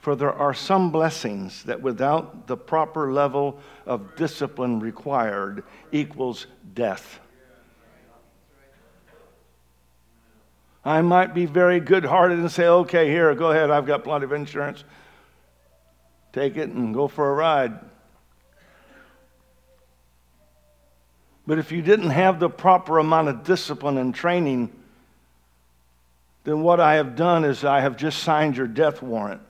Speaker 1: For there are some blessings that without the proper level of discipline required equals death. I might be very good hearted and say, okay, here, go ahead, I've got plenty of insurance. Take it and go for a ride. But if you didn't have the proper amount of discipline and training, then what I have done is I have just signed your death warrant.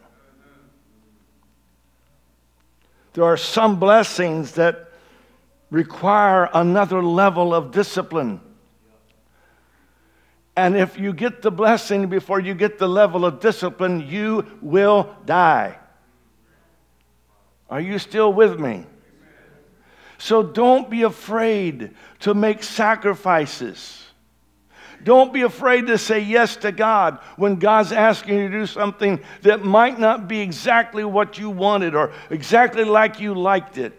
Speaker 1: There are some blessings that require another level of discipline. And if you get the blessing before you get the level of discipline, you will die. Are you still with me? So don't be afraid to make sacrifices. Don't be afraid to say yes to God when God's asking you to do something that might not be exactly what you wanted or exactly like you liked it.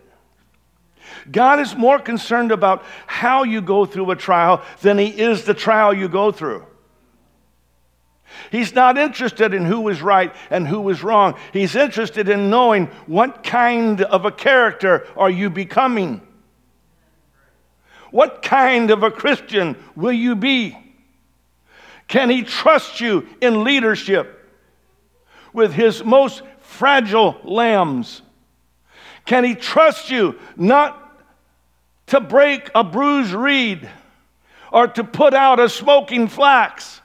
Speaker 1: God is more concerned about how you go through a trial than He is the trial you go through. He's not interested in who was right and who was wrong. He's interested in knowing what kind of a character are you becoming? What kind of a Christian will you be? Can he trust you in leadership with his most fragile lambs? Can he trust you not to break a bruised reed or to put out a smoking flax?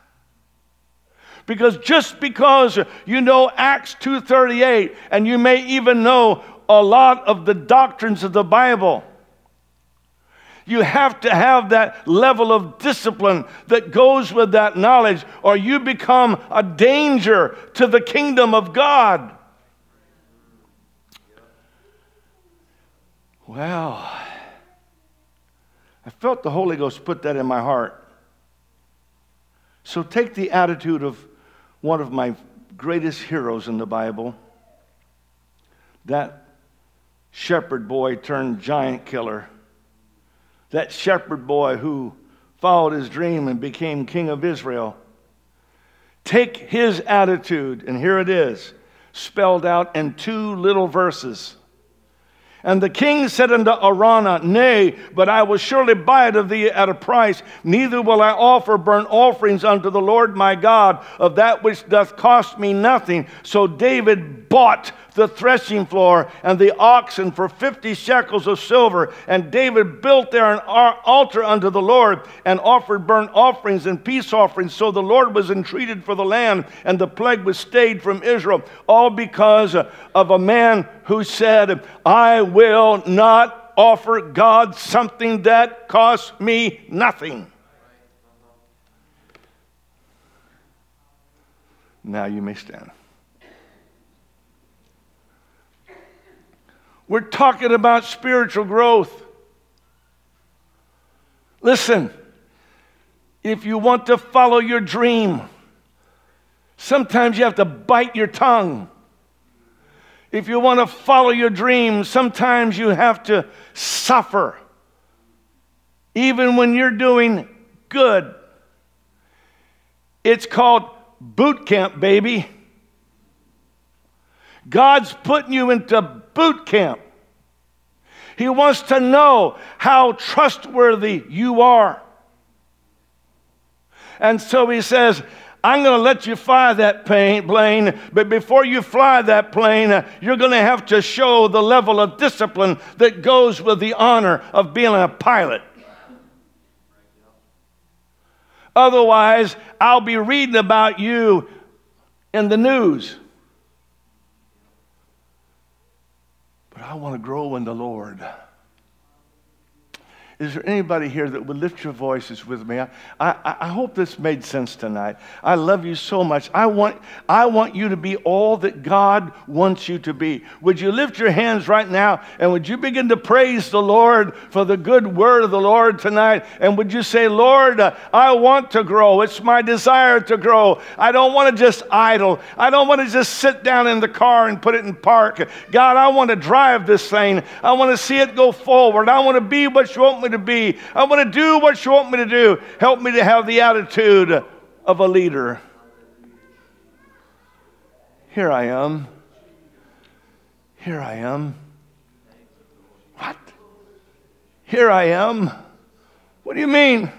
Speaker 1: Because just because you know Acts 2:38 and you may even know a lot of the doctrines of the Bible, you have to have that level of discipline that goes with that knowledge, or you become a danger to the kingdom of God. Well, I felt the Holy Ghost put that in my heart. So take the attitude of one of my greatest heroes in the Bible, that shepherd boy turned giant killer that shepherd boy who followed his dream and became king of Israel. Take his attitude, and here it is, spelled out in two little verses. And the king said unto Araunah, Nay, but I will surely buy it of thee at a price. Neither will I offer burnt offerings unto the Lord my God of that which doth cost me nothing. So David bought the threshing floor and the oxen for 50 shekels of silver. And David built there an altar unto the Lord and offered burnt offerings and peace offerings. So the Lord was entreated for the land, and the plague was stayed from Israel, all because of a man who said, I will not offer God something that costs me nothing. Now you may stand. We're talking about spiritual growth. Listen, if you want to follow your dream, sometimes you have to bite your tongue. If you want to follow your dreams, sometimes you have to suffer. Even when you're doing good. It's called boot camp, baby. God's putting you into boot camp. He wants to know how trustworthy you are. And so he says, I'm going to let you fly that plane, but before you fly that plane, you're going to have to show the level of discipline that goes with the honor of being a pilot. Otherwise, I'll be reading about you in the news. I want to grow in the Lord. Is there anybody here that would lift your voices with me? I, I, I, hope this made sense tonight. I love you so much. I want, I want you to be all that God wants you to be. Would you lift your hands right now and would you begin to praise the Lord for the good word of the Lord tonight? And would you say, Lord, uh, I want to grow. It's my desire to grow. I don't want to just idle. I don't want to just sit down in the car and put it in park. God, I want to drive this thing. I want to see it go forward. I want to be what you want me to be. I want to do what you want me to do. Help me to have the attitude of a leader. Here I am. Here I am. What? Here I am. What do you mean?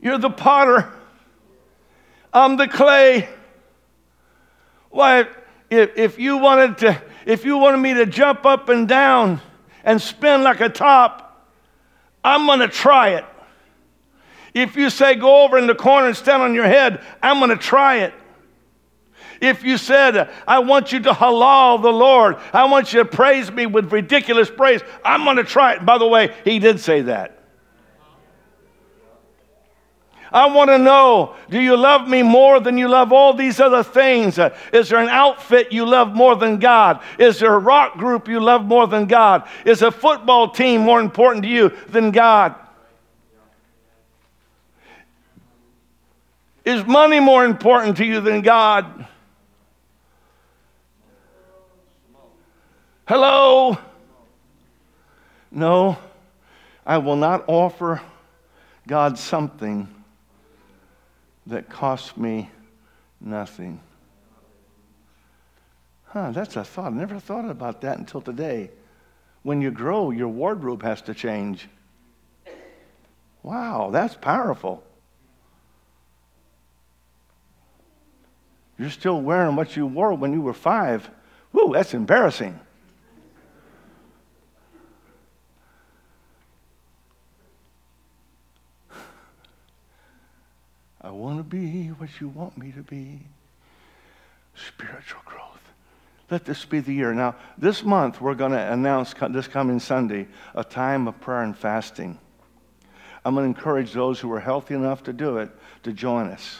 Speaker 1: You're the potter. I'm the clay. Why, if, if you wanted to, if you wanted me to jump up and down and spin like a top, I'm going to try it. If you say go over in the corner and stand on your head, I'm going to try it. If you said, I want you to halal the Lord, I want you to praise me with ridiculous praise, I'm going to try it. By the way, he did say that. I want to know do you love me more than you love all these other things? Is there an outfit you love more than God? Is there a rock group you love more than God? Is a football team more important to you than God? Is money more important to you than God? Hello? No, I will not offer God something that cost me nothing. Huh, that's a thought. I never thought about that until today. When you grow, your wardrobe has to change. Wow, that's powerful. You're still wearing what you wore when you were five. Whoo, that's embarrassing. I want to be what you want me to be. Spiritual growth. Let this be the year. Now, this month, we're going to announce this coming Sunday a time of prayer and fasting. I'm going to encourage those who are healthy enough to do it to join us.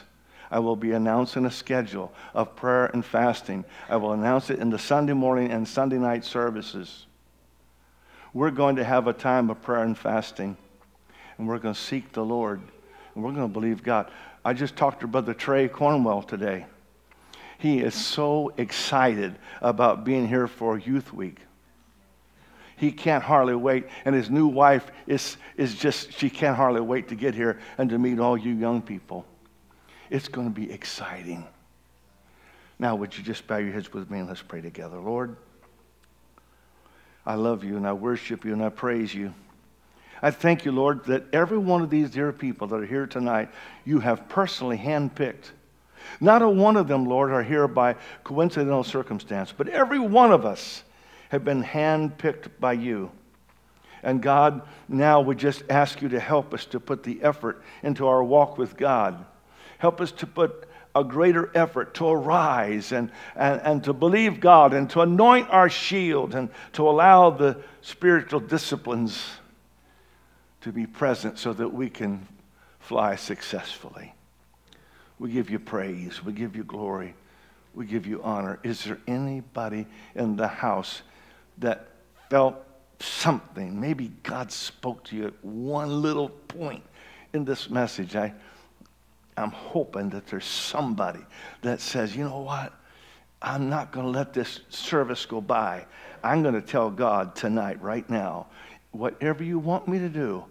Speaker 1: I will be announcing a schedule of prayer and fasting. I will announce it in the Sunday morning and Sunday night services. We're going to have a time of prayer and fasting, and we're going to seek the Lord, and we're going to believe God. I just talked to Brother Trey Cornwell today. He is so excited about being here for Youth Week. He can't hardly wait, and his new wife is, is just, she can't hardly wait to get here and to meet all you young people. It's going to be exciting. Now, would you just bow your heads with me and let's pray together? Lord, I love you and I worship you and I praise you. I thank you, Lord, that every one of these dear people that are here tonight, you have personally handpicked. Not a one of them, Lord, are here by coincidental circumstance, but every one of us have been handpicked by you. And God, now we just ask you to help us to put the effort into our walk with God. Help us to put a greater effort to arise and, and, and to believe God and to anoint our shield and to allow the spiritual disciplines to be present so that we can fly successfully. We give you praise. We give you glory. We give you honor. Is there anybody in the house that felt something? Maybe God spoke to you at one little point in this message. I, I'm hoping that there's somebody that says, you know what? I'm not going to let this service go by. I'm going to tell God tonight, right now, whatever you want me to do,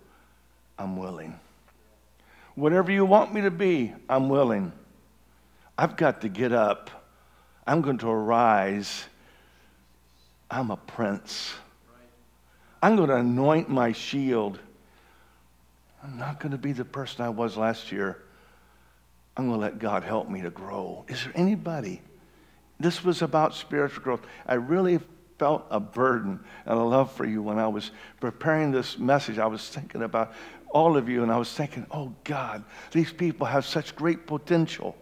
Speaker 1: I'm willing. Whatever you want me to be, I'm willing. I've got to get up. I'm going to arise. I'm a prince. I'm going to anoint my shield. I'm not going to be the person I was last year. I'm going to let God help me to grow. Is there anybody? This was about spiritual growth. I really felt a burden and a love for you when I was preparing this message. I was thinking about all of you, and I was thinking, oh God, these people have such great potential.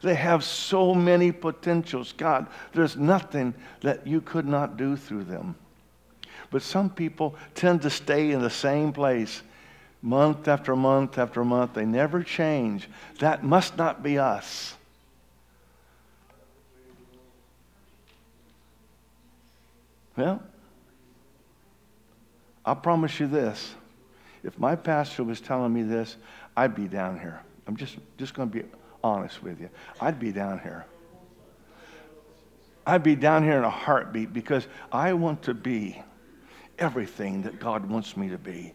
Speaker 1: They have so many potentials. God, there's nothing that you could not do through them. But some people tend to stay in the same place month after month after month. They never change. That must not be us. Well, I promise you this. If my pastor was telling me this, I'd be down here. I'm just, just going to be honest with you. I'd be down here. I'd be down here in a heartbeat because I want to be everything that God wants me to be.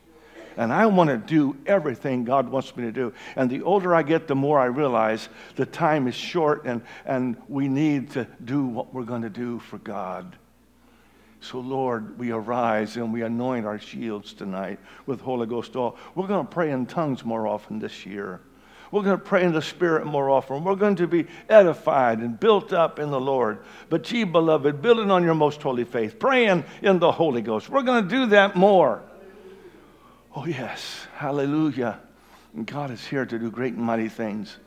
Speaker 1: And I want to do everything God wants me to do. And the older I get, the more I realize the time is short and, and we need to do what we're going to do for God. So, Lord, we arise and we anoint our shields tonight with Holy Ghost oil. We're going to pray in tongues more often this year. We're going to pray in the Spirit more often. We're going to be edified and built up in the Lord. But ye, beloved, building on your most holy faith, praying in the Holy Ghost. We're going to do that more. Oh, yes. Hallelujah. God is here to do great and mighty things.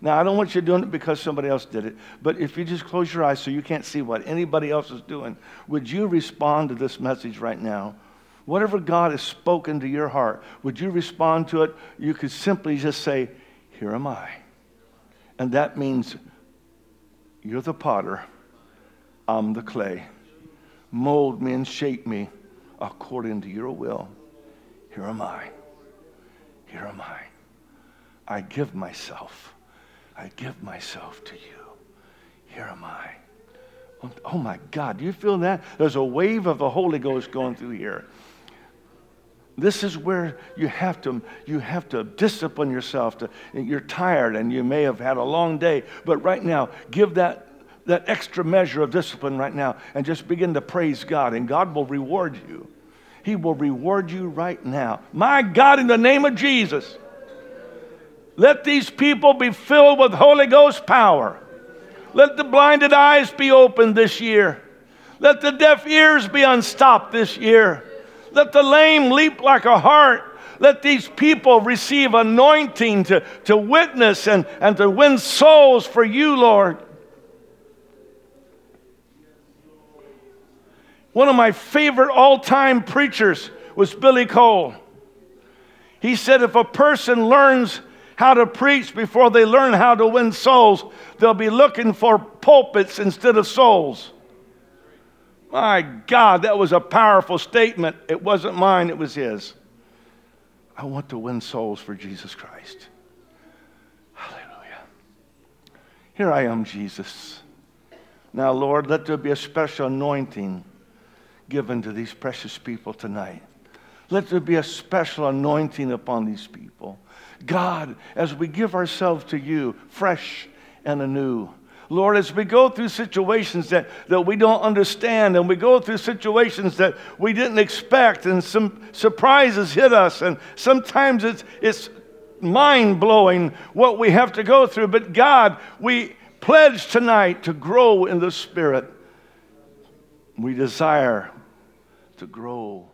Speaker 1: Now, I don't want you doing it because somebody else did it, but if you just close your eyes so you can't see what anybody else is doing, would you respond to this message right now? Whatever God has spoken to your heart, would you respond to it? You could simply just say, Here am I. And that means you're the potter, I'm the clay. Mold me and shape me according to your will. Here am I. Here am I. I give myself. I give myself to you. Here am I. Oh, oh my God, do you feel that? There's a wave of the Holy Ghost going through here. This is where you have to you have to discipline yourself. To, you're tired and you may have had a long day, but right now give that that extra measure of discipline right now and just begin to praise God and God will reward you. He will reward you right now. My God, in the name of Jesus, let these people be filled with Holy Ghost power. Let the blinded eyes be opened this year. Let the deaf ears be unstopped this year. Let the lame leap like a hart. Let these people receive anointing to, to witness and, and to win souls for you, Lord. One of my favorite all time preachers was Billy Cole. He said, If a person learns how to preach before they learn how to win souls, they'll be looking for pulpits instead of souls. My God, that was a powerful statement. It wasn't mine, it was his. I want to win souls for Jesus Christ. Hallelujah. Here I am, Jesus. Now, Lord, let there be a special anointing given to these precious people tonight. Let there be a special anointing upon these people. God, as we give ourselves to you fresh and anew, Lord, as we go through situations that, that we don't understand and we go through situations that we didn't expect and some surprises hit us, and sometimes it's, it's mind blowing what we have to go through. But God, we pledge tonight to grow in the Spirit. We desire to grow